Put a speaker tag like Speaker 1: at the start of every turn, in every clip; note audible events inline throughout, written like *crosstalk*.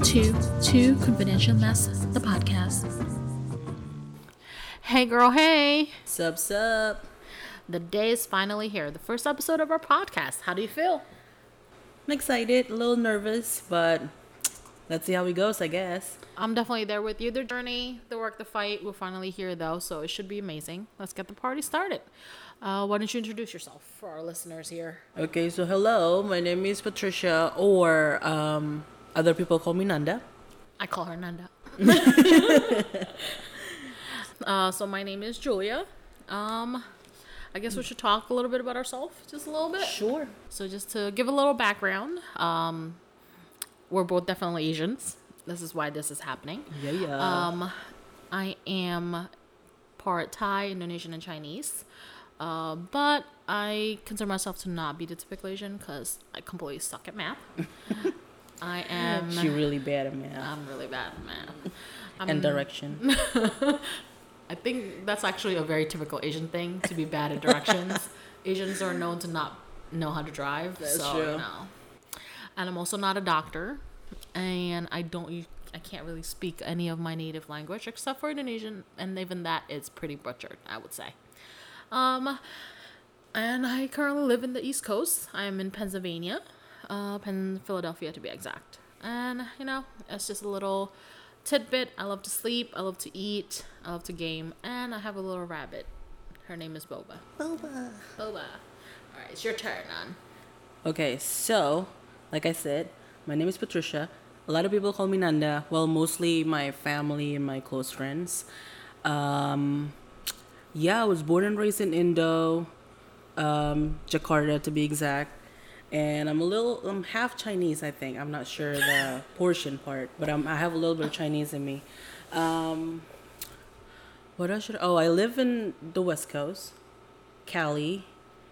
Speaker 1: You are to Two Confidential Mess, the podcast.
Speaker 2: Hey, girl, hey.
Speaker 3: Sup, sup.
Speaker 2: The day is finally here. The first episode of our podcast. How do you feel?
Speaker 3: I'm excited, a little nervous, but let's see how it goes, I guess.
Speaker 2: I'm definitely there with you. The journey, the work, the fight. We're finally here, though, so it should be amazing. Let's get the party started. Uh, why don't you introduce yourself for our listeners here?
Speaker 3: Okay, so hello, my name is Patricia, or um, other people call me Nanda.
Speaker 2: I call her Nanda. *laughs* uh, so my name is Julia. Um, I guess we should talk a little bit about ourselves, just a little bit.
Speaker 3: Sure.
Speaker 2: So just to give a little background, um, we're both definitely Asians. This is why this is happening.
Speaker 3: Yeah, yeah.
Speaker 2: Um, I am part Thai, Indonesian, and Chinese. Uh, but I consider myself to not be the typical Asian because I completely suck at math. *laughs* I am.
Speaker 3: she really bad at math
Speaker 2: I'm really bad at math. I'm,
Speaker 3: and direction. *laughs*
Speaker 2: I think that's actually a very typical Asian thing to be bad at directions. *laughs* Asians are known to not know how to drive.
Speaker 3: That's
Speaker 2: so,
Speaker 3: true.
Speaker 2: Know. And I'm also not a doctor, and I don't. I can't really speak any of my native language except for Indonesian, and even that is pretty butchered. I would say. Um, and I currently live in the East Coast. I'm in Pennsylvania, uh, Penn, Philadelphia to be exact. And you know, it's just a little tidbit. I love to sleep. I love to eat. I love to game, and I have a little rabbit. Her name is Boba.
Speaker 3: Boba.
Speaker 2: Boba. All right, it's your turn, on.
Speaker 3: Okay, so, like I said, my name is Patricia. A lot of people call me Nanda. Well, mostly my family and my close friends. Um, yeah, I was born and raised in Indo, um, Jakarta to be exact. And I'm a little, I'm half Chinese, I think. I'm not sure the *laughs* portion part, but I'm, I have a little bit of Chinese in me. Um, what else should? Oh, I live in the West Coast, Cali,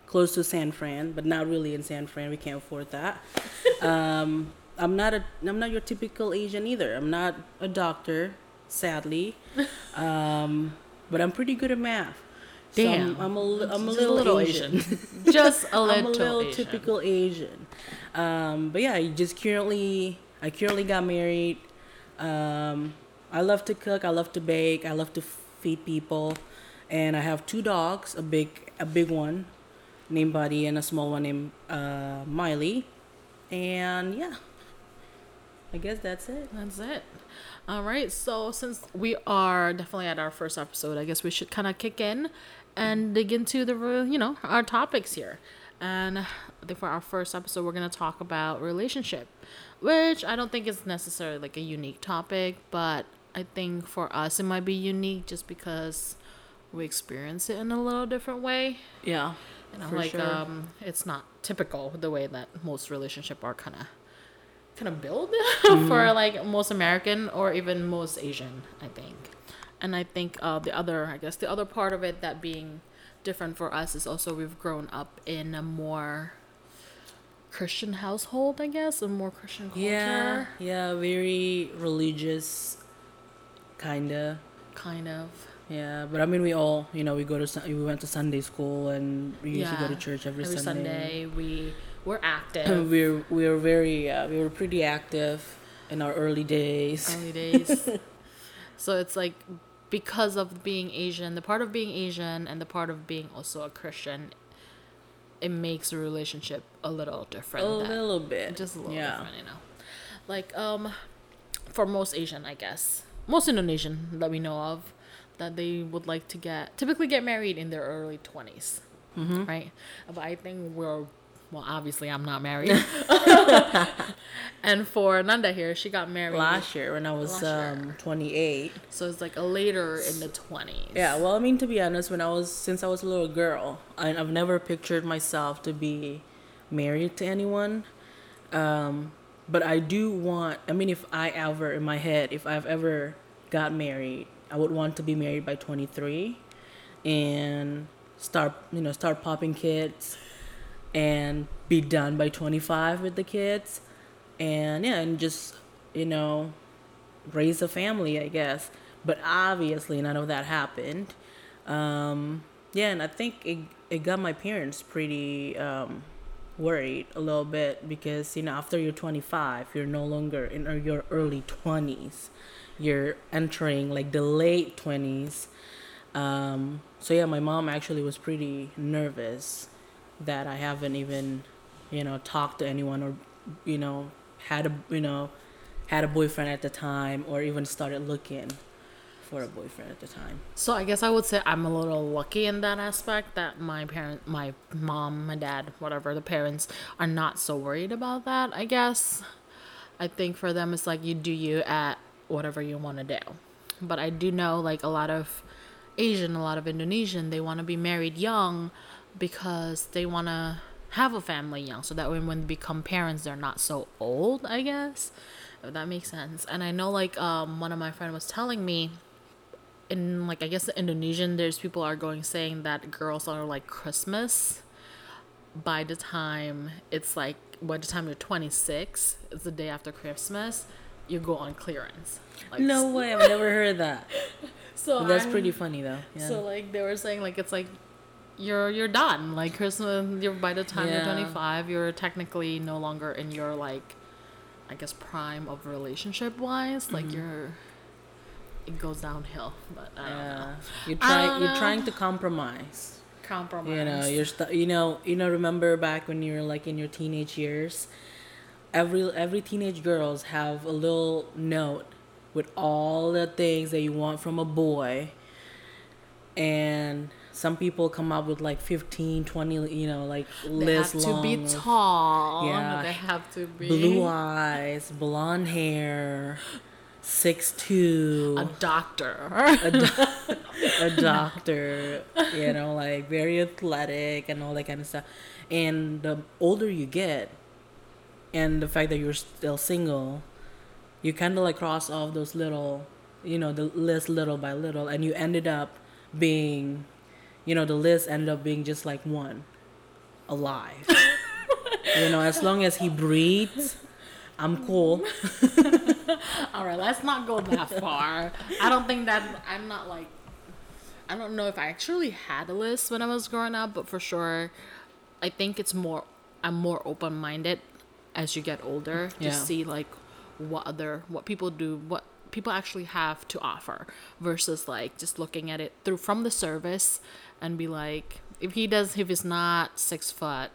Speaker 3: close to San Fran, but not really in San Fran. We can't afford that. *laughs* um, I'm not a. I'm not your typical Asian either. I'm not a doctor, sadly, *laughs* um, but I'm pretty good at math. So I'm-
Speaker 2: Damn.
Speaker 3: I'm, a, I'm a
Speaker 2: Just a
Speaker 3: little,
Speaker 2: little
Speaker 3: Asian. *laughs* *laughs*
Speaker 2: Just a little,
Speaker 3: I'm a little
Speaker 2: Asian.
Speaker 3: typical Asian. Um, but yeah, I just currently, I currently got married. Um, I love to cook. I love to bake. I love to feed people, and I have two dogs. A big, a big one, named Buddy, and a small one named uh, Miley. And yeah, I guess that's it.
Speaker 2: That's it. All right. So since we are definitely at our first episode, I guess we should kind of kick in and dig into the you know our topics here. And for our first episode, we're gonna talk about relationship, which I don't think is necessarily like a unique topic, but I think for us it might be unique just because we experience it in a little different way.
Speaker 3: Yeah,
Speaker 2: You know, like
Speaker 3: sure.
Speaker 2: um, it's not typical the way that most relationship are kind of kind of built *laughs*
Speaker 3: Mm-hmm.
Speaker 2: for like most American or even most Asian, I think. And I think uh, the other, I guess, the other part of it that being different for us is also we've grown up in a more Christian household, I guess, a more Christian culture,
Speaker 3: yeah, yeah. Very religious, kinda.
Speaker 2: kind of.
Speaker 3: Yeah, but I mean, we all, you know, we go to we went to Sunday school and we used to go to church every, Sunday.
Speaker 2: every
Speaker 3: Sunday.
Speaker 2: Sunday. We we're active. *laughs*
Speaker 3: we were we were very uh, we were pretty active in our early days.
Speaker 2: early days. *laughs* so it's like because of being Asian, the part of being Asian and the part of being also a Christian, it makes a relationship a little different.
Speaker 3: a little bit,
Speaker 2: just a little
Speaker 3: yeah.
Speaker 2: different, you know. Like um, for most Asian, I guess, most Indonesian that we know of, that they would like to get typically get married in their early 20s
Speaker 3: Mm-hmm.
Speaker 2: right? But I think we're well, obviously I'm not married, *laughs* *laughs* and for Nanda here, she got married
Speaker 3: Last year when I was um 28.
Speaker 2: So it's like a later in the 20s.
Speaker 3: Yeah, well, I mean to be honest, when I was since I was a little girl, I, I've never pictured myself to be married to anyone. Um, but I do want. I mean, if I ever in my head, if I've ever got married, I would want to be married by 23, and start you know start popping kids, and be done by 25 with the kids, and yeah, and just you know raise a family, I guess. But obviously, none of that happened. Um, yeah, and I think it, it got my parents pretty um, worried a little bit because you know after you're 25 you're no longer in your early 20s you're entering like the late 20s um, so yeah my mom actually was pretty nervous that i haven't even you know talked to anyone or you know had a you know had a boyfriend at the time or even started looking for a boyfriend at the time.
Speaker 2: So I guess I would say I'm a little lucky in that aspect that my parent, my mom, my dad, whatever the parents are not so worried about that. I guess I think for them it's like you do you at whatever you want to do. But I do know like a lot of Asian, a lot of Indonesian, they want to be married young because they want to have a family young so that when when they become parents they're not so old, I guess. If that makes sense. And I know like um one of my friend was telling me in like I guess the Indonesian there's people are going saying that girls are like Christmas by the time it's like by the time you're 26 it's the day after Christmas you go on clearance like
Speaker 3: No way, I've never heard that. *laughs*
Speaker 2: so
Speaker 3: That's
Speaker 2: I'm-
Speaker 3: pretty funny though. Yeah.
Speaker 2: so like they were saying like it's like you're you're done like Christmas you're by the time
Speaker 3: Yeah.
Speaker 2: you're 25 you're technically no longer in your like I guess prime of relationship wise like
Speaker 3: Mm-hmm.
Speaker 2: you're it goes downhill but I don't know.
Speaker 3: You're
Speaker 2: I
Speaker 3: trying you're
Speaker 2: know.
Speaker 3: trying to compromise.
Speaker 2: compromise
Speaker 3: You know, you're st- you know, you know remember back when you were like in your teenage years, every every teenage girls have a little note with all the things that you want from a boy. And some people come up with like 15, 20, you know, like
Speaker 2: they have to be tall
Speaker 3: Yeah.
Speaker 2: they have to be
Speaker 3: blue eyes, blonde hair, six two.
Speaker 2: a doctor
Speaker 3: a, do- *laughs* a doctor, you know, like very athletic and all that kind of stuff. And the older you get, and the fact that you're still single, you kind of like cross off those little, you know, the list little by little, and you ended up being, you know, the list ended up being just like one, alive. *laughs* you know, as long as he breathes, I'm cool. *laughs*
Speaker 2: all right let's not go that far I don't think that I'm not like I don't know if I actually had a list when I was growing up, but for sure, I think it's more. I'm more open minded as you get older to
Speaker 3: Yeah.
Speaker 2: see like what other what people do, what people actually have to offer, versus like just looking at it through from the service and be like, if he does, if he's not six foot,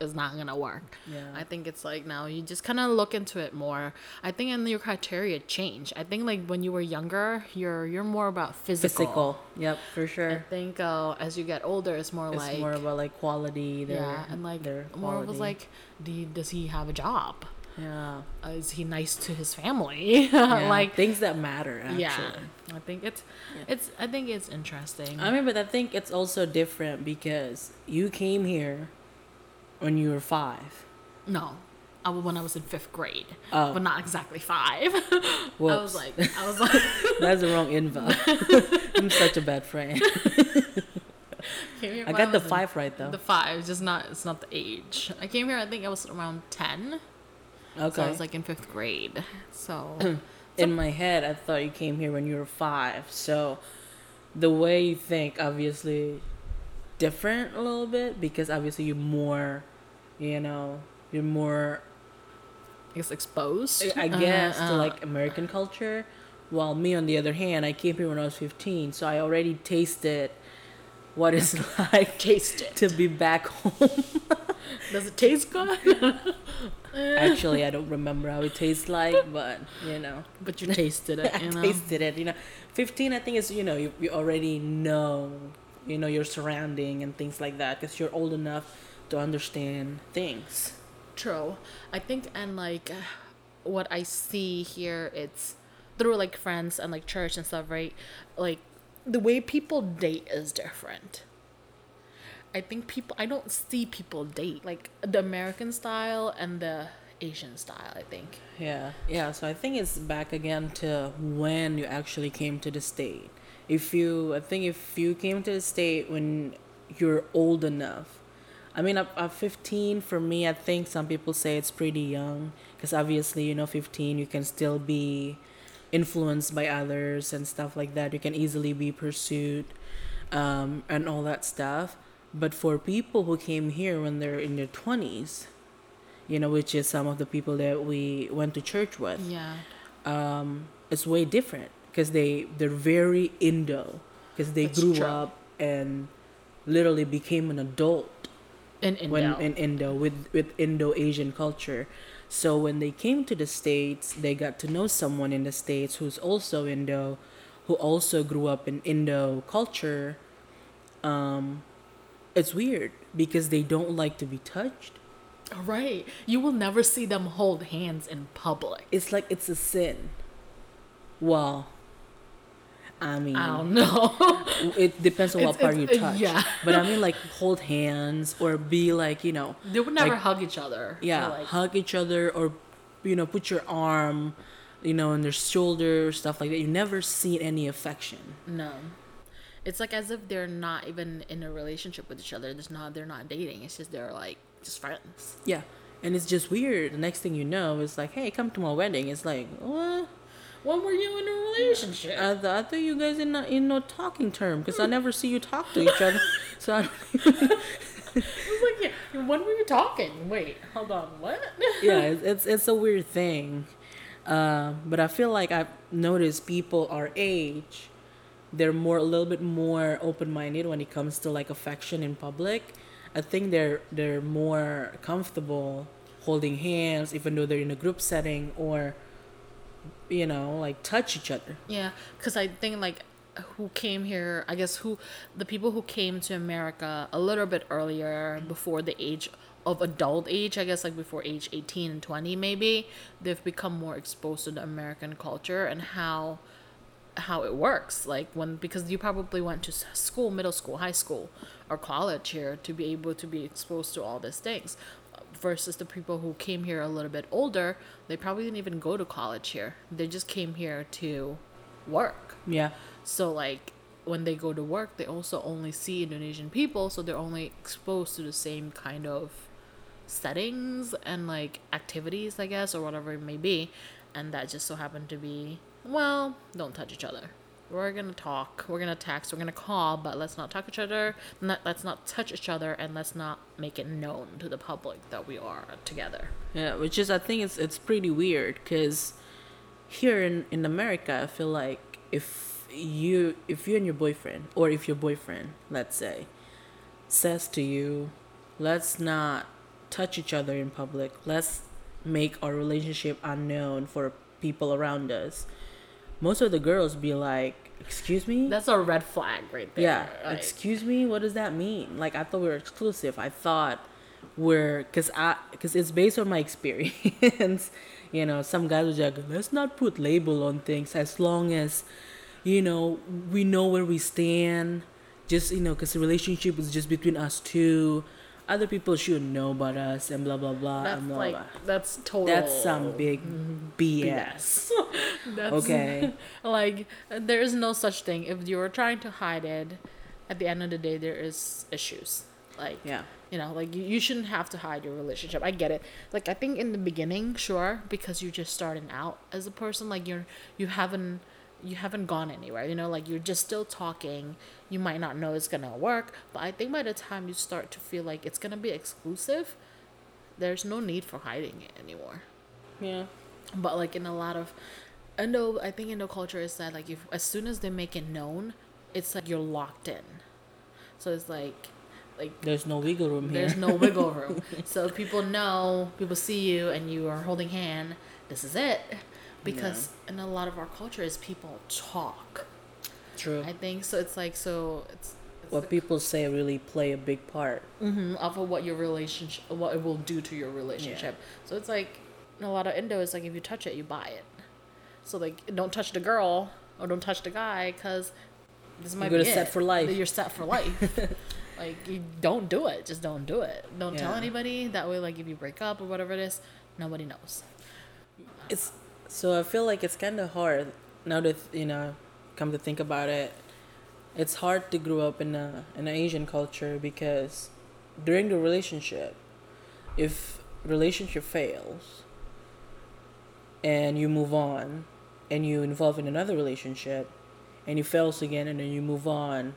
Speaker 2: it's not gonna work.
Speaker 3: Yeah.
Speaker 2: I think it's like now you just kind of look into it more. I think and your criteria change. I think like when you were younger, you're you're more about physical.
Speaker 3: Physical. Yep, for sure.
Speaker 2: I think uh, as you get older, it's more
Speaker 3: It's
Speaker 2: like
Speaker 3: more about like quality. Their,
Speaker 2: yeah, and like
Speaker 3: their
Speaker 2: more of
Speaker 3: quality.
Speaker 2: was like, do you, does he have a job?
Speaker 3: Yeah,
Speaker 2: Uh, is he nice to his family? *laughs*
Speaker 3: yeah.
Speaker 2: like
Speaker 3: things that matter. Actually.
Speaker 2: yeah, I think it's it's I think it's interesting.
Speaker 3: I mean, but I think it's also different because you came here when you were five.
Speaker 2: no. I, when I was in fifth grade,
Speaker 3: Oh.
Speaker 2: but not exactly five. *laughs* I was like, I was like, *laughs*
Speaker 3: That's the wrong info. I'm such a bad friend. I got the
Speaker 2: was in-
Speaker 3: five right though.
Speaker 2: The five, it's just not. It's not the age. I came here. I think I was around ten.
Speaker 3: Okay.
Speaker 2: So I was like in fifth grade. *clears throat* So
Speaker 3: In my head, I thought you came here when you were five. So the way you think, obviously, different a little bit because obviously you're more, you know, you're more
Speaker 2: I guess exposed.
Speaker 3: I
Speaker 2: Uh,
Speaker 3: guess to
Speaker 2: uh,
Speaker 3: like American culture. While me, on the other hand, I came here when I was 15, so I already tasted what it's *laughs* like
Speaker 2: taste it.
Speaker 3: to be back home. *laughs*
Speaker 2: Does it taste good? *laughs*
Speaker 3: Actually, I don't remember how it tastes like, but you know,
Speaker 2: but you tasted it.
Speaker 3: I
Speaker 2: know.
Speaker 3: tasted it. You know, 15, I think is you know you, you already know, you know your surrounding and things like that because you're old enough to understand things.
Speaker 2: True. I think and like what I see here it's through like friends and like church and stuff, right? Like the way people date is different. I think people I don't see people date like the American style and the Asian style, I think.
Speaker 3: Yeah, yeah. So I think it's back again to when you actually came to the state. If you, I think if you came to the state when you're old enough. I mean, at, at 15, for me, I think some people say it's pretty young because obviously, you know, 15, you can still be influenced by others and stuff like that. You can easily be pursued um, and all that stuff. But for people who came here when they're in their 20s, you know, which is some of the people that we went to church with,
Speaker 2: Yeah.
Speaker 3: um, it's way different because they they're very Indo because they
Speaker 2: That's
Speaker 3: grew
Speaker 2: true.
Speaker 3: up and literally became an adult
Speaker 2: In Indo.
Speaker 3: when in Indo with with Indo Asian culture. So when they came to the states, they got to know someone in the states who's also Indo, who also grew up in Indo culture. Um, it's weird because they don't like to be touched.
Speaker 2: right. You will never see them hold hands in public.
Speaker 3: It's like it's a sin. Well, I mean,
Speaker 2: I don't know.
Speaker 3: it depends on what
Speaker 2: It's-
Speaker 3: part you
Speaker 2: uh,
Speaker 3: touch.
Speaker 2: yeah.
Speaker 3: But I mean, *laughs* like hold hands or be like you know,
Speaker 2: they would never
Speaker 3: Like-
Speaker 2: hug each other.
Speaker 3: yeah,
Speaker 2: like,
Speaker 3: hug each other or you know put your arm, you know, on their shoulder, stuff like that. You never see any affection.
Speaker 2: No. It's like as if they're not even in a relationship with each other. There's not they're not dating. It's just they're like just friends.
Speaker 3: Yeah, and it's just weird. The next thing you know, it's like, hey, come to my wedding. It's like, what?
Speaker 2: When were you in a relationship?
Speaker 3: I, th- I thought you guys in no, in no talking term because I never see you talk to each other. So I,
Speaker 2: It's *laughs* like, yeah, when were you talking? Wait, hold on, what? *laughs*
Speaker 3: yeah, it's, it's it's a weird thing. Uh, but I feel like I've noticed people our age, they're more a little bit more open minded when it comes to like affection in public. I think they're they're more comfortable holding hands, even though they're in a group setting or, you know, like touch each other.
Speaker 2: Yeah, because I think like who came here, I guess who the people who came to America a little bit earlier before the age of adult age, I guess like before age 18 and 20 maybe, they've become more exposed to the American culture and how how it works like when because you probably went to school middle school high school or college here to be able to be exposed to all these things versus the people who came here a little bit older they probably didn't even go to college here. They just came here to work.
Speaker 3: Yeah.
Speaker 2: so like when they go to work they also only see indonesian people so they're only exposed to the same kind of settings and like activities i guess or whatever it may be. And that just so happened to be well don't touch each other we're gonna talk we're gonna text we're gonna call but let's not talk each other not, let's not touch each other and let's not make it known to the public that we are together
Speaker 3: Yeah, which is I think it's it's pretty weird because here in in America, I feel like if you if you and your boyfriend or if your boyfriend, let's say, says to you, "Let's not touch each other in public. Let's make our relationship unknown for people around us." Most of the girls be like, "Excuse me."
Speaker 2: that's a red flag right there
Speaker 3: Yeah.
Speaker 2: Like,
Speaker 3: Excuse me. What does that mean? Like I thought we were exclusive. I thought we're because I because it's based on my *laughs* experience. you know, some guys are like, let's not put label on things as long as, you know, we know where we stand. Just you know, because the relationship is just between us two. Other people should know about us and blah blah blah.
Speaker 2: that's
Speaker 3: and blah,
Speaker 2: like
Speaker 3: blah.
Speaker 2: that's total
Speaker 3: That's some big BS. *laughs* Okay. *laughs*
Speaker 2: like there is no such thing. If you're trying to hide it, at the end of the day, there is issues. Like
Speaker 3: Yeah.
Speaker 2: you know, like you, you shouldn't have to hide your relationship. I get it. Like I think in the beginning, sure, because you're just starting out as a person. Like you're you haven't you haven't gone anywhere. You know, like you're just still talking. You might not know it's gonna work, but I think by the time you start to feel like it's gonna be exclusive, there's no need for hiding it anymore
Speaker 3: Yeah.
Speaker 2: but like in a lot of Indo, I think Indo culture is that like if as soon as they make it known, it's like you're locked in. So it's like like
Speaker 3: There's no wiggle room here.
Speaker 2: there's no wiggle room. *laughs* so people know, people see you and you are holding hand, this is it. Because in a lot of our culture is people talk.
Speaker 3: True.
Speaker 2: I think so it's like so it's, it's
Speaker 3: what people say really play a big part.
Speaker 2: hmm of what your relationship what it will do to your relationship. So it's like in a lot of indo it's like if you touch it you buy it. So like don't touch the girl or don't touch the guy because this might
Speaker 3: gonna
Speaker 2: be
Speaker 3: set for life.
Speaker 2: you're set for life. *laughs* Like you don't do it just don't do it. Don't tell anybody that way like if you break up or whatever it is nobody knows.
Speaker 3: It's so I feel like it's kind of hard now that you know, come to think about it. It's hard to grow up in a in an Asian culture because during the relationship, if relationship fails and you move on and you involve in another relationship and you fails again and then you move on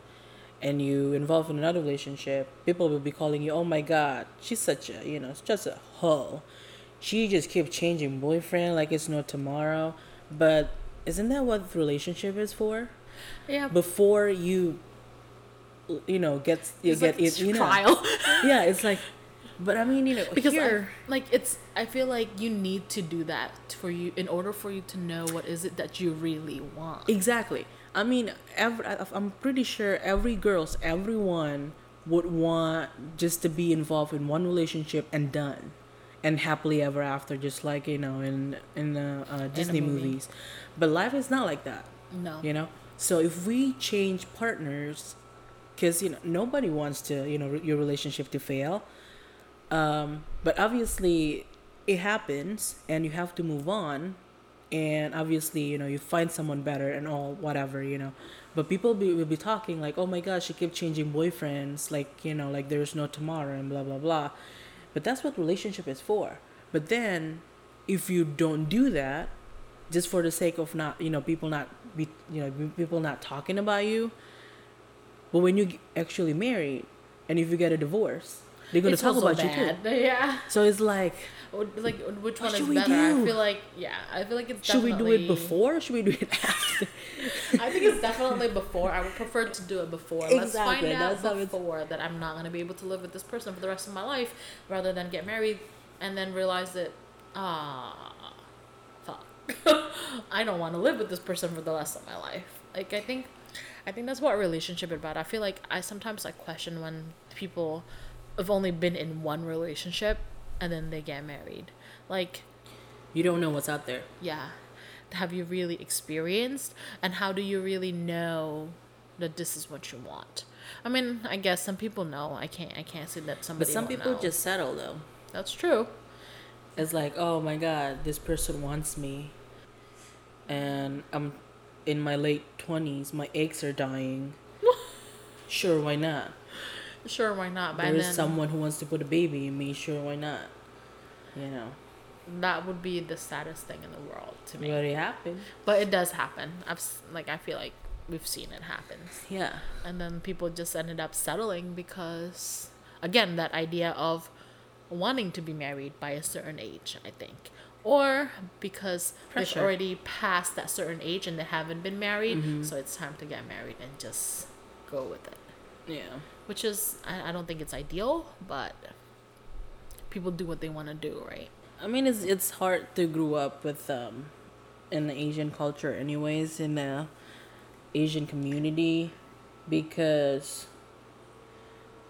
Speaker 3: and you involve in another relationship, people will be calling you, "Oh my God, she's such a you know, just a hoe." She just keeps changing boyfriend like it's no tomorrow. But isn't that what the relationship is for?
Speaker 2: Yeah.
Speaker 3: Before you, you know, get you
Speaker 2: it's
Speaker 3: get
Speaker 2: like
Speaker 3: it, you know,
Speaker 2: trial. *laughs*
Speaker 3: yeah, it's like, but I mean, you know,
Speaker 2: because I- like it's i feel like you need to do that for you in order for you to know what is it that you really want
Speaker 3: Exactly. I mean, every, I'm pretty sure every girls, everyone would want just to be involved in one relationship and done, and happily ever after, just like you know in in the uh, Disney
Speaker 2: movie.
Speaker 3: movies. But life is not like that,
Speaker 2: no
Speaker 3: you know. So if we change partners, because you know nobody wants to you know re- your relationship to fail, um, but obviously it happens, and you have to move on and obviously you know you find someone better and all whatever you know but people be, will be talking like oh my gosh she kept changing boyfriends like you know like there's no tomorrow and blah blah blah but that's what relationship is for. But then if you don't do that just for the sake of not you know people not be you know people not talking about you but when you actually married and if you get a divorce they're going to
Speaker 2: It's
Speaker 3: talk about you too *laughs*
Speaker 2: yeah
Speaker 3: so it's like
Speaker 2: like which one is better i feel like yeah i feel like it's
Speaker 3: should we do it before or should we do it after *laughs*
Speaker 2: I think it's definitely before. I would prefer to do it before. Let's find
Speaker 3: Exactly,
Speaker 2: out
Speaker 3: that's it's-
Speaker 2: before that I'm not gonna be able to live with this person for the rest of my life, rather than get married and then realize that ah, fuck, *laughs* I don't want to live with this person for the rest of my life. Like I think, I think that's what relationship is about. I feel like I sometimes I question when people have only been in one relationship and then they get married. Like
Speaker 3: you don't know what's out there
Speaker 2: yeah have you really experienced and how do you really know that this is what you want i mean i guess some people know i can't i can't say that somebody
Speaker 3: But some people
Speaker 2: know.
Speaker 3: just settle though.
Speaker 2: that's true
Speaker 3: It's like, oh my god, this person wants me, and I'm in my late twenties. My eggs are dying. *laughs* sure, why not?
Speaker 2: Sure why not but
Speaker 3: There is
Speaker 2: then
Speaker 3: someone who wants to put a baby in me. Sure, why not? You know,
Speaker 2: that would be the saddest thing in the world to me
Speaker 3: but it happened.
Speaker 2: but it does happen i've like i feel like we've seen it happen
Speaker 3: Yeah,
Speaker 2: and then people just ended up settling because again that idea of wanting to be married by a certain age i think or because
Speaker 3: Pressure.
Speaker 2: they've already passed that certain age and they haven't been married mm-hmm. so it's time to get married and just go with it
Speaker 3: yeah.
Speaker 2: which is i, I don't think it's ideal but people do what they want to do right
Speaker 3: I mean, it's it's hard to grow up with um, in the Asian culture, anyways, in the Asian community, because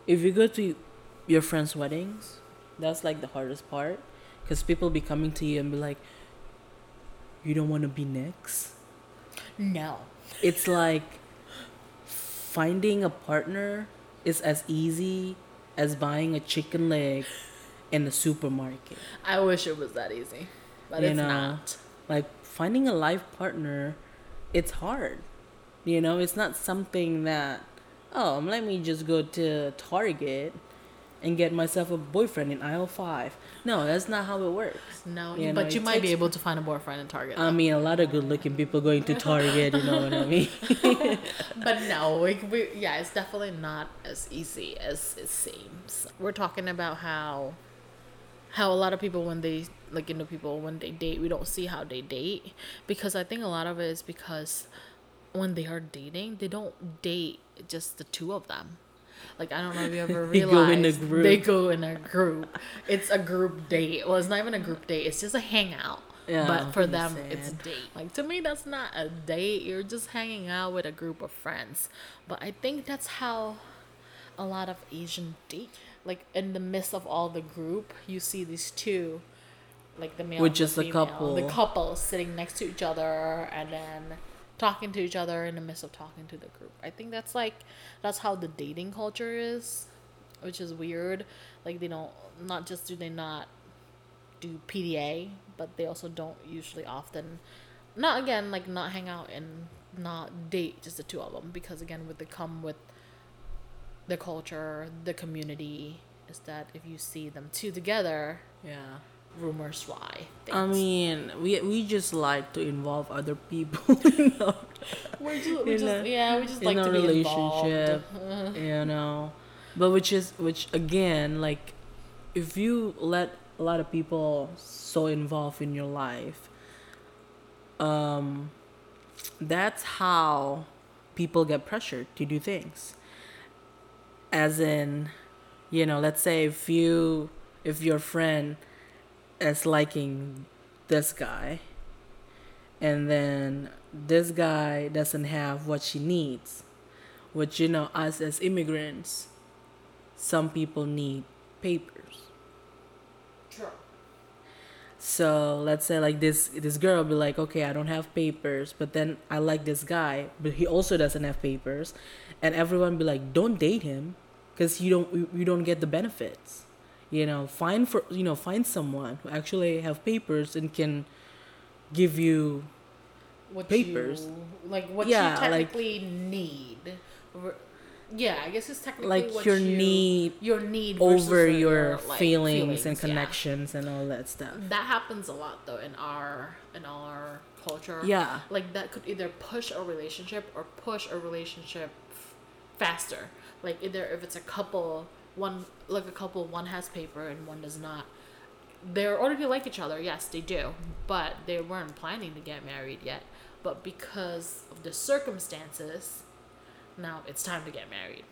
Speaker 3: if you go to your friends' weddings, that's like the hardest part, because people be coming to you and be like, "You don't want to be next."
Speaker 2: no
Speaker 3: It's like finding a partner is as easy as buying a chicken leg in the supermarket.
Speaker 2: i wish it was that easy but
Speaker 3: You
Speaker 2: it's
Speaker 3: know.
Speaker 2: not
Speaker 3: like finding a life partner it's hard you know it's not something that oh let me just go to target and get myself a boyfriend in aisle 5 no that's not how it works.
Speaker 2: No
Speaker 3: You know,
Speaker 2: but you
Speaker 3: it
Speaker 2: might be able to find a boyfriend in target
Speaker 3: i mean a lot of good looking people going to target you know what i mean? *laughs*
Speaker 2: But no, we, we, yeah, it's definitely not as easy as it seems. We're talking about how how a lot of people when they like into people when they date, we don't see how they date. Because I think a lot of it is because when they are dating, they don't date just the two of them. Like I don't know if you ever *laughs*
Speaker 3: They go in a group.
Speaker 2: they go in a group. It's a group date. Well, it's not even a group date. It's just a hangout.
Speaker 3: Yeah,
Speaker 2: but for them, it's
Speaker 3: sad.
Speaker 2: date. Like to me, that's not a date. You're just hanging out with a group of friends. But I think that's how a lot of Asian date. Like in the midst of all the group, you see these two, like the male
Speaker 3: With just
Speaker 2: a
Speaker 3: couple.
Speaker 2: the couple sitting next to each other, and then talking to each other in the midst of talking to the group. I think that's like that's how the dating culture is, which is weird. Like they don't not just do they not do PDA, but they also don't usually often not again like not hang out and not date just the two of them because again with the come with the culture, the community is that if you see them two together,
Speaker 3: yeah
Speaker 2: rumors fly.
Speaker 3: I mean, we we just like to involve other people. *laughs* You know,
Speaker 2: we're just, we just
Speaker 3: a-
Speaker 2: yeah, we just like to be
Speaker 3: relationship.
Speaker 2: involved. *laughs*
Speaker 3: you know, but which is which again, like, if you let a lot of people so involved in your life, um, that's how people get pressured to do things. As in, you know, let's say if you if your friend is liking this guy. And then this guy doesn't have what she needs which you know us as immigrants some people need papers.
Speaker 2: True.
Speaker 3: so let's say like this this girl be like okay i don't have papers but then i like this guy but he also doesn't have papers. And everyone be like don't date him because you don't you don't get the benefits you know find for you know find someone who actually have papers and can give you
Speaker 2: What
Speaker 3: Papers.
Speaker 2: you, like what
Speaker 3: Yeah,
Speaker 2: you
Speaker 3: like-
Speaker 2: technically need. Yeah, I guess it's technically
Speaker 3: like
Speaker 2: what
Speaker 3: your
Speaker 2: you,
Speaker 3: need
Speaker 2: your need
Speaker 3: over
Speaker 2: your,
Speaker 3: your
Speaker 2: like,
Speaker 3: feelings, and
Speaker 2: yeah.
Speaker 3: connections and all that stuff
Speaker 2: That happens a lot though in our in our culture.
Speaker 3: Yeah.
Speaker 2: Like that could either push a relationship or push a relationship f- faster. Like either if it's a couple, one like a couple, one has paper and one does not. They're already like each other, yes, they do, but they weren't planning to get married yet. But because of the circumstances, now it's time to get married.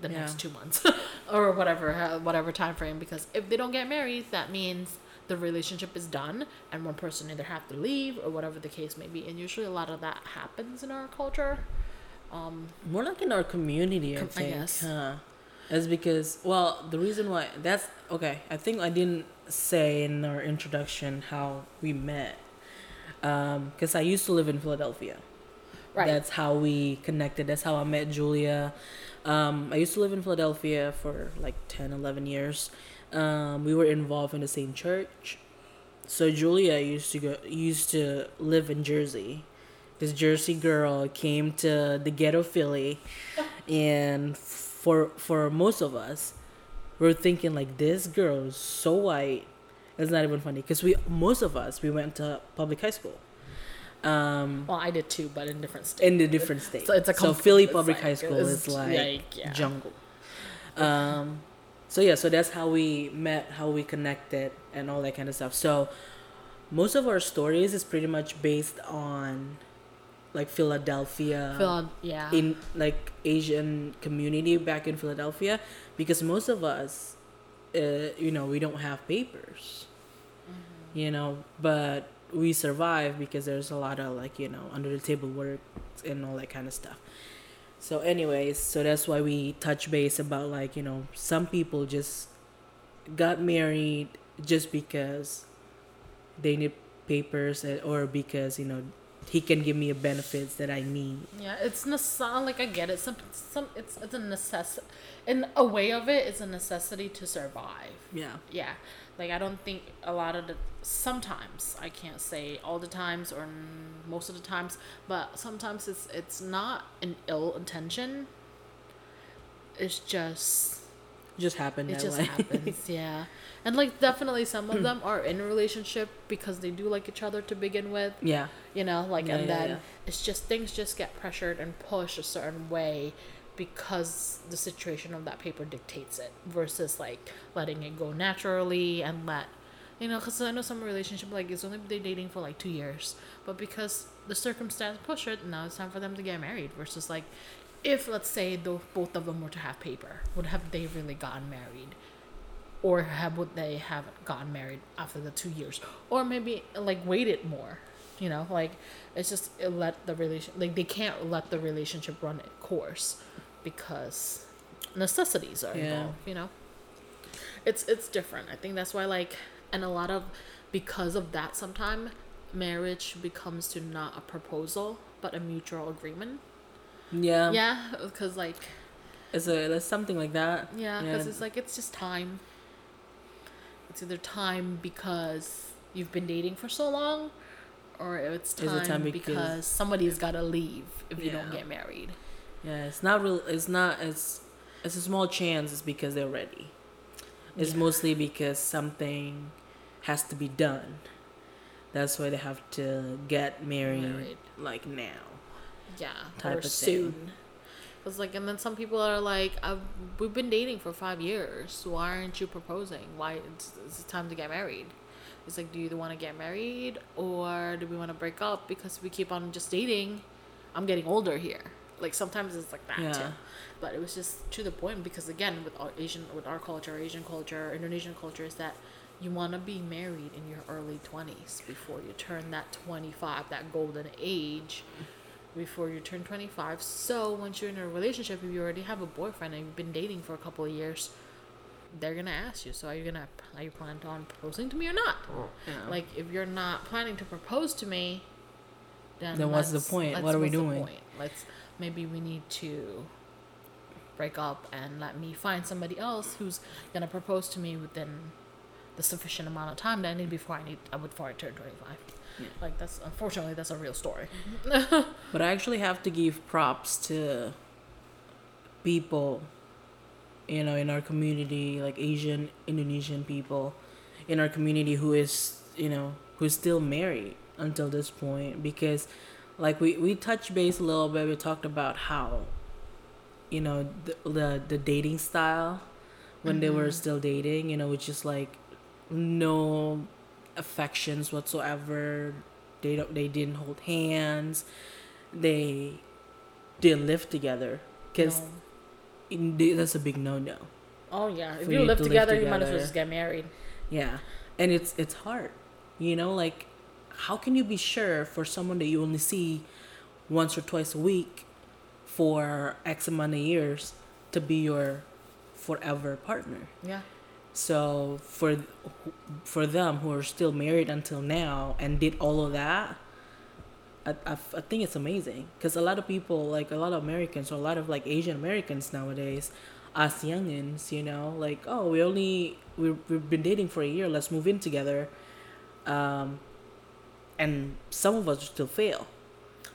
Speaker 2: The
Speaker 3: Yeah.
Speaker 2: next two months, *laughs* or whatever, uh, whatever time frame. Because if they don't get married, that means the relationship is done, and one person either have to leave or whatever the case may be. And usually, a lot of that happens in our culture. Um,
Speaker 3: more like in our community i
Speaker 2: Com- I
Speaker 3: think
Speaker 2: guess.
Speaker 3: huh is because well the reason why that's okay i think i didn't say in our introduction how we met um because i used to live in philadelphia.
Speaker 2: Right.
Speaker 3: that's how we connected that's how i met julia. Um i used to live in philadelphia for like 10 11 years. Um we were involved in the same church. So julia used to go used to live in jersey. This jersey girl came to the ghetto philly *laughs* and for for most of us we're thinking like this girl is so white it's not even funny because we most of us we went to public high school um
Speaker 2: well, I did too, but in different states.
Speaker 3: in the different states.
Speaker 2: So it's a
Speaker 3: so Philly Public
Speaker 2: like-
Speaker 3: High School
Speaker 2: it's
Speaker 3: is like,
Speaker 2: like, yeah.
Speaker 3: jungle. Um, so yeah, so that's how we met, how we connected, and all that kind of stuff. So most of our stories is pretty much based on like Philadelphia,
Speaker 2: Phil, yeah.
Speaker 3: in like Asian community back in Philadelphia, because most of us, uh, you know, we don't have papers, you know, but we survive because there's a lot of like you know under the table work and all that kind of stuff. So, anyways, so that's why we touch base about like you know some people just got married just because they need papers uh, or because you know he can give me a benefits that I need.
Speaker 2: Yeah, it's necess- like I get it. Some some it's it's a necessity. In a way of it, it's a necessity to survive.
Speaker 3: Yeah.
Speaker 2: Yeah, like I don't think a lot of the sometimes I can't say all the times or most of the times, but sometimes it's it's not an ill intention. It's just
Speaker 3: just happened
Speaker 2: it just
Speaker 3: way.
Speaker 2: happens, *laughs* yeah. And like definitely some of them are in a relationship because they do like each other to begin with
Speaker 3: yeah.
Speaker 2: you know like
Speaker 3: Yeah,
Speaker 2: and
Speaker 3: yeah,
Speaker 2: then
Speaker 3: yeah.
Speaker 2: it's just things just get pressured and pushed a certain way because the situation of that paper dictates it versus like letting it go naturally and let you know because i know some relationship like it's only been dating for like two years but because the circumstance pushed it now it's time for them to get married versus like if let's say the, both of them were to have paper would have they really gotten married? Or have would they have gotten married after the two years? Or maybe like waited more you know? Like it's just it let the relation like they can't let the relationship run its course because necessities are
Speaker 3: Yeah.
Speaker 2: involved you know? It's it's different. I think that's why like and a lot of because of that sometime marriage becomes to not a proposal but a mutual agreement
Speaker 3: Yeah.
Speaker 2: yeah because like
Speaker 3: It's a it's something like that.
Speaker 2: yeah, because it's like it's just time. It's either time because you've been dating for so long, or it's time,
Speaker 3: time
Speaker 2: because,
Speaker 3: because-
Speaker 2: somebody's got to leave if you don't get married.
Speaker 3: yeah, it's not real. It's not. It's it's a small chance. It's because they're ready. It's
Speaker 2: Yeah.
Speaker 3: mostly because something has to be done. That's why they have to get married,
Speaker 2: Married.
Speaker 3: like now.
Speaker 2: Yeah,
Speaker 3: type
Speaker 2: or
Speaker 3: of thing.
Speaker 2: soon. Cause like, and then some people are like, "We've been dating for five years. Why aren't you proposing? Why it's, it's time to get married?" It's like, do you want to get married or do we want to break up because we keep on just dating? I'm getting older here. Like sometimes it's like that
Speaker 3: Yeah.
Speaker 2: too. But it was just to the point because again, with our Asian, with our culture, Asian culture, Indonesian culture, is that you want to be married in your early 20s before you turn that 25, that golden age before you turn 25. So once you're in a relationship, if you already have a boyfriend and you've been dating for a couple of years, they're gonna ask you. So are you gonna are you planning on proposing to me or not?
Speaker 3: Oh, yeah.
Speaker 2: Like if you're not planning to propose to me, then
Speaker 3: Then what's the point? What are we
Speaker 2: what's the
Speaker 3: doing?
Speaker 2: point? Let's maybe we need to break up and let me find somebody else who's gonna propose to me within the sufficient amount of time that I need before I need I would before I turn 25.
Speaker 3: Yeah.
Speaker 2: Like that's unfortunately that's a real story. *laughs*
Speaker 3: But I actually have to give props to people, you know, in our community, like Asian, Indonesian people in our community who is, you know, who's still married until this point because like we we touched base a little bit we talked about how you know the the, the dating style when they were mm-hmm. still dating you know which is like no affections whatsoever they don't they didn't hold hands they didn't live together because
Speaker 2: No.
Speaker 3: that's a big no-no
Speaker 2: Oh yeah, if you
Speaker 3: you
Speaker 2: live
Speaker 3: to live
Speaker 2: together, you might as well just get married.
Speaker 3: Yeah. And it's it's hard. You know, like how can you be sure for someone that you only see once or twice a week for X amount of years to be your forever partner?
Speaker 2: Yeah.
Speaker 3: So for for them who are still married until now and did all of that, I, I, I think it's amazing because a lot of people like a lot of Americans or a lot of like Asian Americans nowadays, us youngins, you know, like oh we only we we've been dating for a year, let's move in together, um, and some of us still fail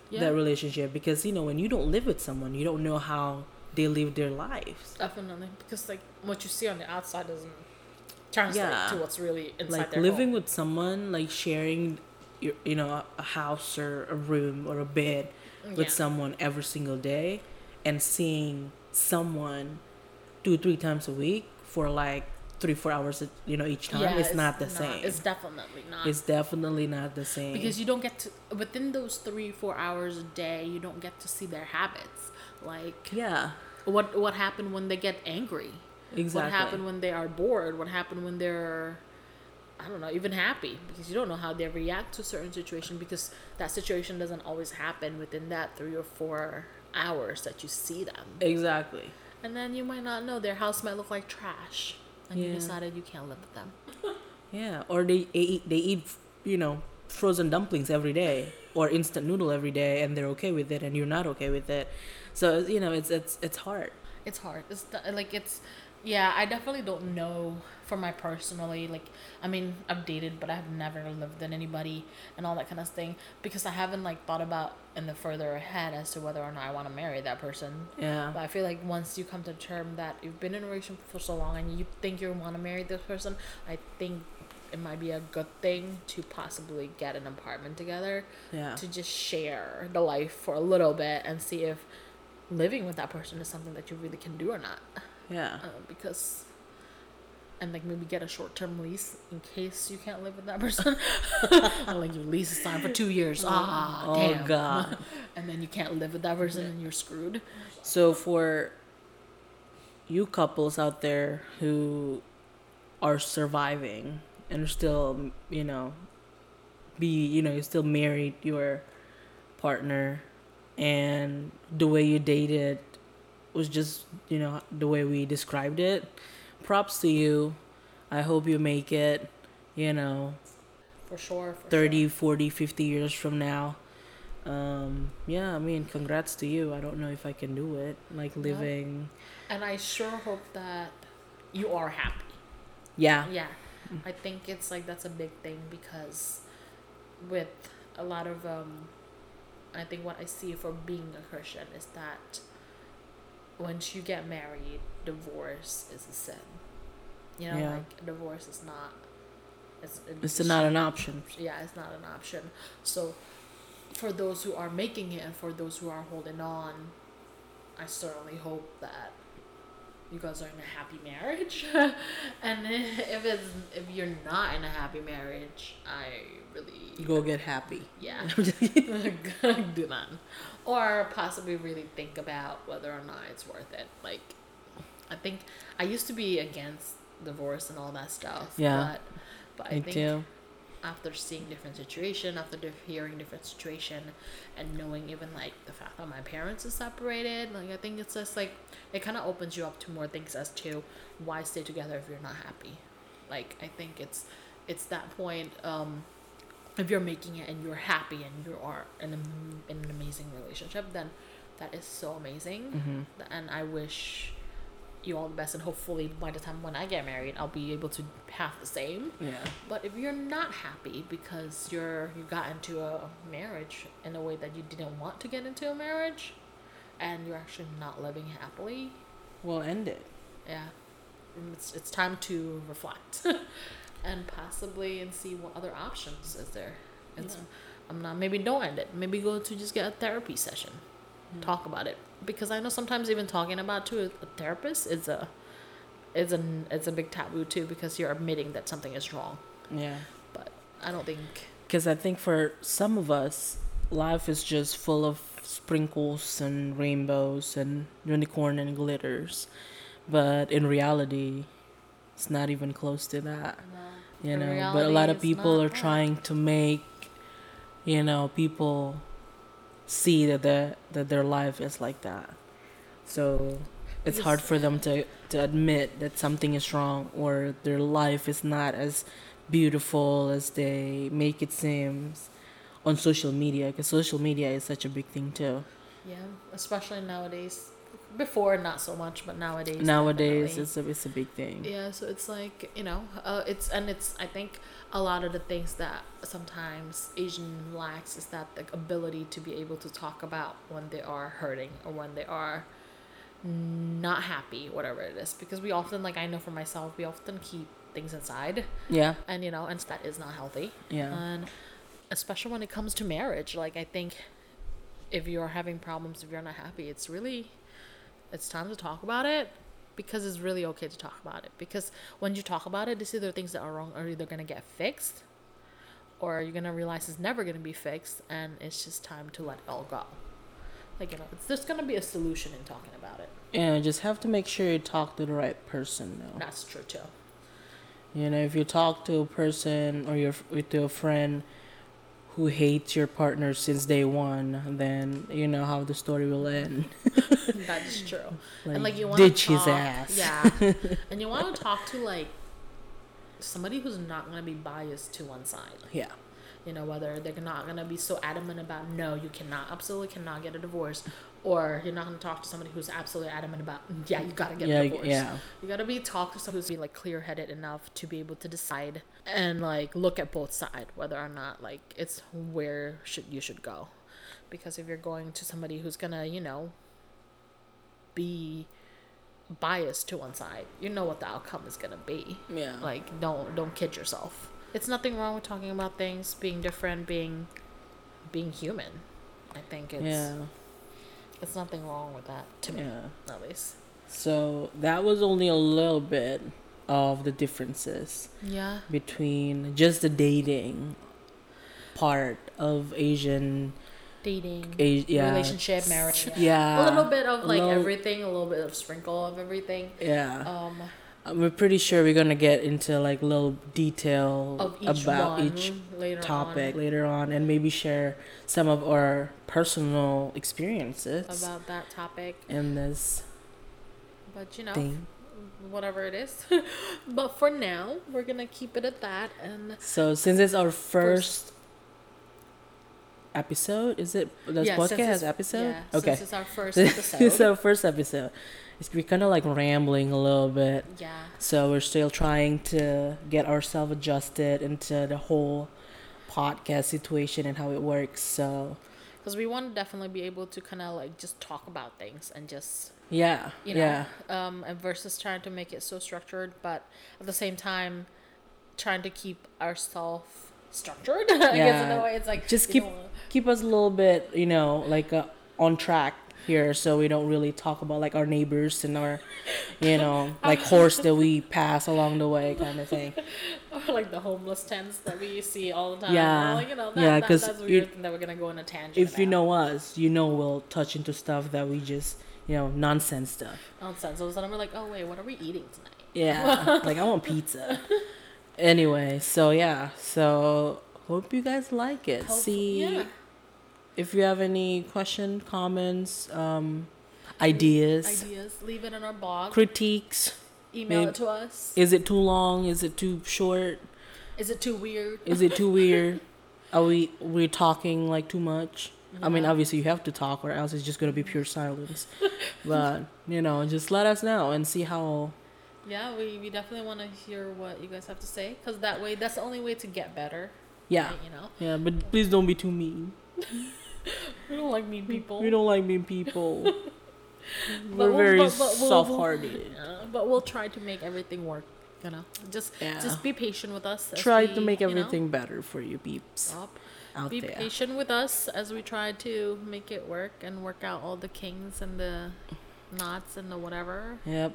Speaker 2: Yeah.
Speaker 3: that relationship because you know when you don't live with someone, you don't know how they live their lives.
Speaker 2: Definitely, because like what you see on the outside doesn't translate
Speaker 3: Yeah.
Speaker 2: to what's really inside
Speaker 3: like
Speaker 2: their
Speaker 3: living
Speaker 2: home.
Speaker 3: with someone like sharing your, you know a, house or a room or a bed with
Speaker 2: Yeah.
Speaker 3: someone every single day and seeing someone two three times a week for like three four hours you know each time
Speaker 2: Yeah,
Speaker 3: it's, not the same
Speaker 2: It's definitely not.
Speaker 3: it's definitely not the same
Speaker 2: because you don't get to within those three four hours a day. You don't get to see their habits. Like
Speaker 3: yeah
Speaker 2: what what happened when they get angry.
Speaker 3: Exactly
Speaker 2: What happened when they are bored? What happened when they're I don't know, even happy because you don't know how they react to a certain situation because that situation doesn't always happen within that three or four hours that you see them.
Speaker 3: exactly
Speaker 2: And then you might not know their house might look like trash. And you decided you can't live with them. *laughs*
Speaker 3: yeah or they, they eat they eat you know frozen dumplings every day or instant noodle every day and they're okay with it and you're not okay with it so you know it's it's it's hard
Speaker 2: It's hard. It's like it's yeah, I definitely don't know for my personally like I mean, I've dated but I've never lived with anybody and all that kind of thing because I haven't like thought about in the further ahead as to whether or not I want to marry that person.
Speaker 3: yeah
Speaker 2: But I feel like once you come to term that you've been in a relationship for so long and you think you want to marry this person, I think it might be a good thing to possibly get an apartment together
Speaker 3: yeah
Speaker 2: to just share the life for a little bit and see if living with that person is something that you really can do or not.
Speaker 3: yeah
Speaker 2: Uh, because, and like maybe get a short term lease in case you can't live with that person. *laughs* like your lease is signed for two years. Ah,
Speaker 3: oh
Speaker 2: damn.
Speaker 3: god *laughs*
Speaker 2: And then you can't live with that person and you're screwed.
Speaker 3: So for you couples out there who are surviving and are still, you know, be, you know, you're still married your partner and the way you dated was just, you know, the way we described it. Props to you. I hope you make it, you know,
Speaker 2: For sure. For
Speaker 3: 30,
Speaker 2: Sure.
Speaker 3: 40, 50 years from now. Um, yeah, I mean, congrats to you. I don't know if I can do it. Like living.
Speaker 2: And I sure hope that you are happy.
Speaker 3: Yeah.
Speaker 2: Yeah. I think it's like that's a big thing because with a lot of um I think what I see for being a Christian is that once you get married, divorce is a sin. You know,
Speaker 3: Yeah.
Speaker 2: like divorce is not it's,
Speaker 3: It's not an option.
Speaker 2: yeah, it's not an option. So, for those who are making it and for those who are holding on, I certainly hope that you guys are in a happy marriage. *laughs* and *laughs* if it's if you're not in a happy marriage, I really
Speaker 3: Go get happy.
Speaker 2: yeah *laughs* do not, or possibly really think about whether or not it's worth it. Like, I think I used to be against divorce and all that stuff.
Speaker 3: Yeah.
Speaker 2: but but I
Speaker 3: Me
Speaker 2: think
Speaker 3: too.
Speaker 2: After seeing different situation, after hearing different situation, and knowing even like the fact that my parents are separated, like I think it's just like it kind of opens you up to more things as to why stay together if you're not happy. Like I think it's it's that point. Um, if you're making it and you're happy and you are in, a, in an amazing relationship, then that is so amazing.
Speaker 3: Mm-hmm.
Speaker 2: And I wish you all the best. And hopefully, by the time when I get married, I'll be able to have the same.
Speaker 3: Yeah.
Speaker 2: But if you're not happy because you're you got into a marriage in a way that you didn't want to get into a marriage, and you're actually not living happily,
Speaker 3: Well, end it.
Speaker 2: yeah, it's it's time to reflect, *laughs* and possibly and see what other options is there. It's,
Speaker 3: Yeah.
Speaker 2: I'm not maybe don't end it. Maybe go to just get a therapy session, hmm. talk about it because I know sometimes even talking about to a, therapist is a is an it's a big taboo too because you're admitting that something is wrong.
Speaker 3: Yeah.
Speaker 2: But I don't think
Speaker 3: Because I think for some of us, life is just full of sprinkles and rainbows and unicorn and glitters. But in reality, it's not even close to that. You
Speaker 2: In
Speaker 3: know, but a lot of people are
Speaker 2: that.
Speaker 3: trying to make, you know, people see that their that their life is like that. So it's hard for them to to admit that something is wrong or their life is not as beautiful as they make it seems on social media because social media is such a big thing too.
Speaker 2: yeah, especially nowadays. Before not so much, but nowadays.
Speaker 3: Nowadays,
Speaker 2: definitely.
Speaker 3: it's a it's a big thing.
Speaker 2: Yeah, so it's like you know, uh, it's and it's I think a lot of the things that sometimes Asian lacks is that the ability to be able to talk about when they are hurting or when they are not happy, whatever it is. Because we often, like I know for myself, we often keep things inside,
Speaker 3: Yeah,
Speaker 2: and you know, and that is not healthy.
Speaker 3: yeah,
Speaker 2: And especially when it comes to marriage, like I think if you're having problems, if you're not happy, it's really it's time to talk about it because it's really okay to talk about it. Because when you talk about it, it's either things that are wrong are either gonna get fixed or you're gonna realize it's never gonna be fixed and it's just time to let it all go. Like you know, it's there's gonna be a solution in talking about it.
Speaker 3: yeah. Just have to make sure you talk to the right person though.
Speaker 2: That's true too.
Speaker 3: You know, if you talk to a person or you're to a friend who hates your partner since day one, then you know how the story will end. *laughs*
Speaker 2: that is true.
Speaker 3: Like,
Speaker 2: and like you want to
Speaker 3: ditch his ass.
Speaker 2: Yeah, *laughs* and you want to talk to like somebody who's not gonna be biased to one side.
Speaker 3: Yeah.
Speaker 2: You know, whether they're not gonna be so adamant about no, you cannot, absolutely cannot get a divorce, or you're not gonna talk to somebody who's absolutely adamant about yeah, you gotta get
Speaker 3: Yeah,
Speaker 2: a divorce.
Speaker 3: yeah.
Speaker 2: You gotta be talk to someone who's be like clear headed enough to be able to decide and like look at both sides whether or not like it's where should you should go. Because if you're going to somebody who's gonna, you know, be biased to one side, you know what the outcome is gonna be.
Speaker 3: Yeah.
Speaker 2: Like don't don't kid yourself. It's nothing wrong with talking about things, being different, being being human. I think it's
Speaker 3: yeah.
Speaker 2: it's nothing wrong with that to me,
Speaker 3: Yeah.
Speaker 2: at least.
Speaker 3: So that was only a little bit of the differences
Speaker 2: Yeah.
Speaker 3: between just the dating part of Asian,
Speaker 2: Dating,
Speaker 3: A- yeah,
Speaker 2: relationship, marriage.
Speaker 3: yeah,
Speaker 2: a little bit of like
Speaker 3: little-
Speaker 2: everything, a little bit of sprinkle of everything.
Speaker 3: yeah.
Speaker 2: Um,
Speaker 3: We're pretty sure we're gonna get into like little detail
Speaker 2: of each
Speaker 3: about each
Speaker 2: later
Speaker 3: topic
Speaker 2: on
Speaker 3: later on, and maybe share some of our personal experiences
Speaker 2: about that topic.
Speaker 3: in this
Speaker 2: But you know,
Speaker 3: thing.
Speaker 2: whatever it is. *laughs* but for now, we're gonna keep it at that. And
Speaker 3: So since it's our first, episode, is it
Speaker 2: yeah,
Speaker 3: podcast
Speaker 2: it's-
Speaker 3: episode?
Speaker 2: Yeah,
Speaker 3: okay,
Speaker 2: this is our *laughs* first
Speaker 3: this is
Speaker 2: episode.
Speaker 3: our first episode. It's, we're kind of like rambling a little bit.
Speaker 2: yeah.
Speaker 3: So we're still trying to get ourselves adjusted into the whole podcast situation and how it works. So
Speaker 2: Because we want to definitely be able to kind of like just talk about things and just
Speaker 3: yeah,
Speaker 2: you know
Speaker 3: yeah,
Speaker 2: um and versus trying to make it so structured but at the same time trying to keep ourselves structured. *laughs* I guess in
Speaker 3: Yeah.
Speaker 2: a way, it's like
Speaker 3: Just keep
Speaker 2: know,
Speaker 3: keep us a little bit, you know, like uh, on track here, so we don't really talk about like our neighbors and our, you know, *laughs* like horse that we pass along the way, kind of thing. *laughs*
Speaker 2: or like the homeless tents that we see all the time.
Speaker 3: Yeah.
Speaker 2: Like, you know, that,
Speaker 3: Yeah,
Speaker 2: that-
Speaker 3: 'cause
Speaker 2: that's weird thing that we're gonna go on a tangent.
Speaker 3: If you
Speaker 2: about.
Speaker 3: know us, you know we'll touch into stuff that we just, you know, nonsense stuff.
Speaker 2: nonsense, all of a sudden we're like, oh wait, what are we eating tonight?
Speaker 3: Yeah, like I want pizza. Anyway, so yeah, so hope you guys like it.
Speaker 2: Hope-
Speaker 3: See
Speaker 2: yeah.
Speaker 3: if you have any question, comments, um, ideas,
Speaker 2: ideas, leave it in our blog.
Speaker 3: critiques.
Speaker 2: Email
Speaker 3: maybe-
Speaker 2: it to us.
Speaker 3: Is it too long? Is it too short?
Speaker 2: Is it too weird?
Speaker 3: Is it too weird? *laughs* Are we we talking like too much? I mean, obviously you have to talk, or else it's just gonna be pure silence. *laughs* but you know, just let us know and see how.
Speaker 2: Yeah, we, we definitely want to hear what you guys have to say because that way, that's the only way to get better.
Speaker 3: Yeah,
Speaker 2: right, you know,
Speaker 3: yeah, but please don't be too mean. *laughs*
Speaker 2: we don't like mean people.
Speaker 3: We don't like mean people. *laughs* We're
Speaker 2: we'll-
Speaker 3: very
Speaker 2: but- but we'll-
Speaker 3: soft-hearted.
Speaker 2: Uh, *laughs* but we'll try to make everything work. You know, just
Speaker 3: Yeah.
Speaker 2: just be patient with us.
Speaker 3: Try
Speaker 2: we,
Speaker 3: to make
Speaker 2: you know,
Speaker 3: everything better for you peeps
Speaker 2: stop.
Speaker 3: out
Speaker 2: Be
Speaker 3: there.
Speaker 2: patient with us as we try to make it work and work out all the kings and the knots and the whatever.
Speaker 3: Yep.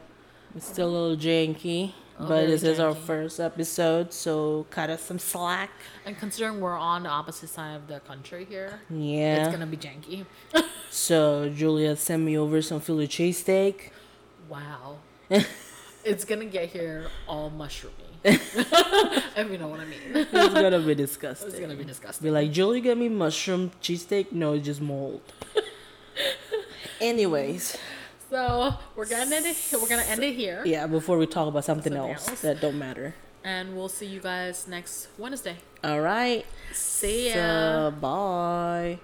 Speaker 3: It's still a little janky,
Speaker 2: Oh,
Speaker 3: but this is our first episode, so cut us some slack.
Speaker 2: And considering we're on the opposite side of the country here,
Speaker 3: Yeah.
Speaker 2: it's gonna be janky. *laughs* *laughs*
Speaker 3: So Julia sent me over some Philly cheesesteak.
Speaker 2: Wow. *laughs* it's gonna get here all mushroomy. if you know what I mean.
Speaker 3: It's gonna be disgusting.
Speaker 2: It's gonna be disgusting.
Speaker 3: Be like, Julie, get me mushroom cheesesteak. No, it's just mold. Anyways,
Speaker 2: So we're gonna end it. We're gonna end it here,
Speaker 3: yeah. Before we talk about something,
Speaker 2: Something
Speaker 3: else,
Speaker 2: else.
Speaker 3: that don't matter.
Speaker 2: and we'll see you guys next Wednesday.
Speaker 3: All right.
Speaker 2: See ya.
Speaker 3: So, bye.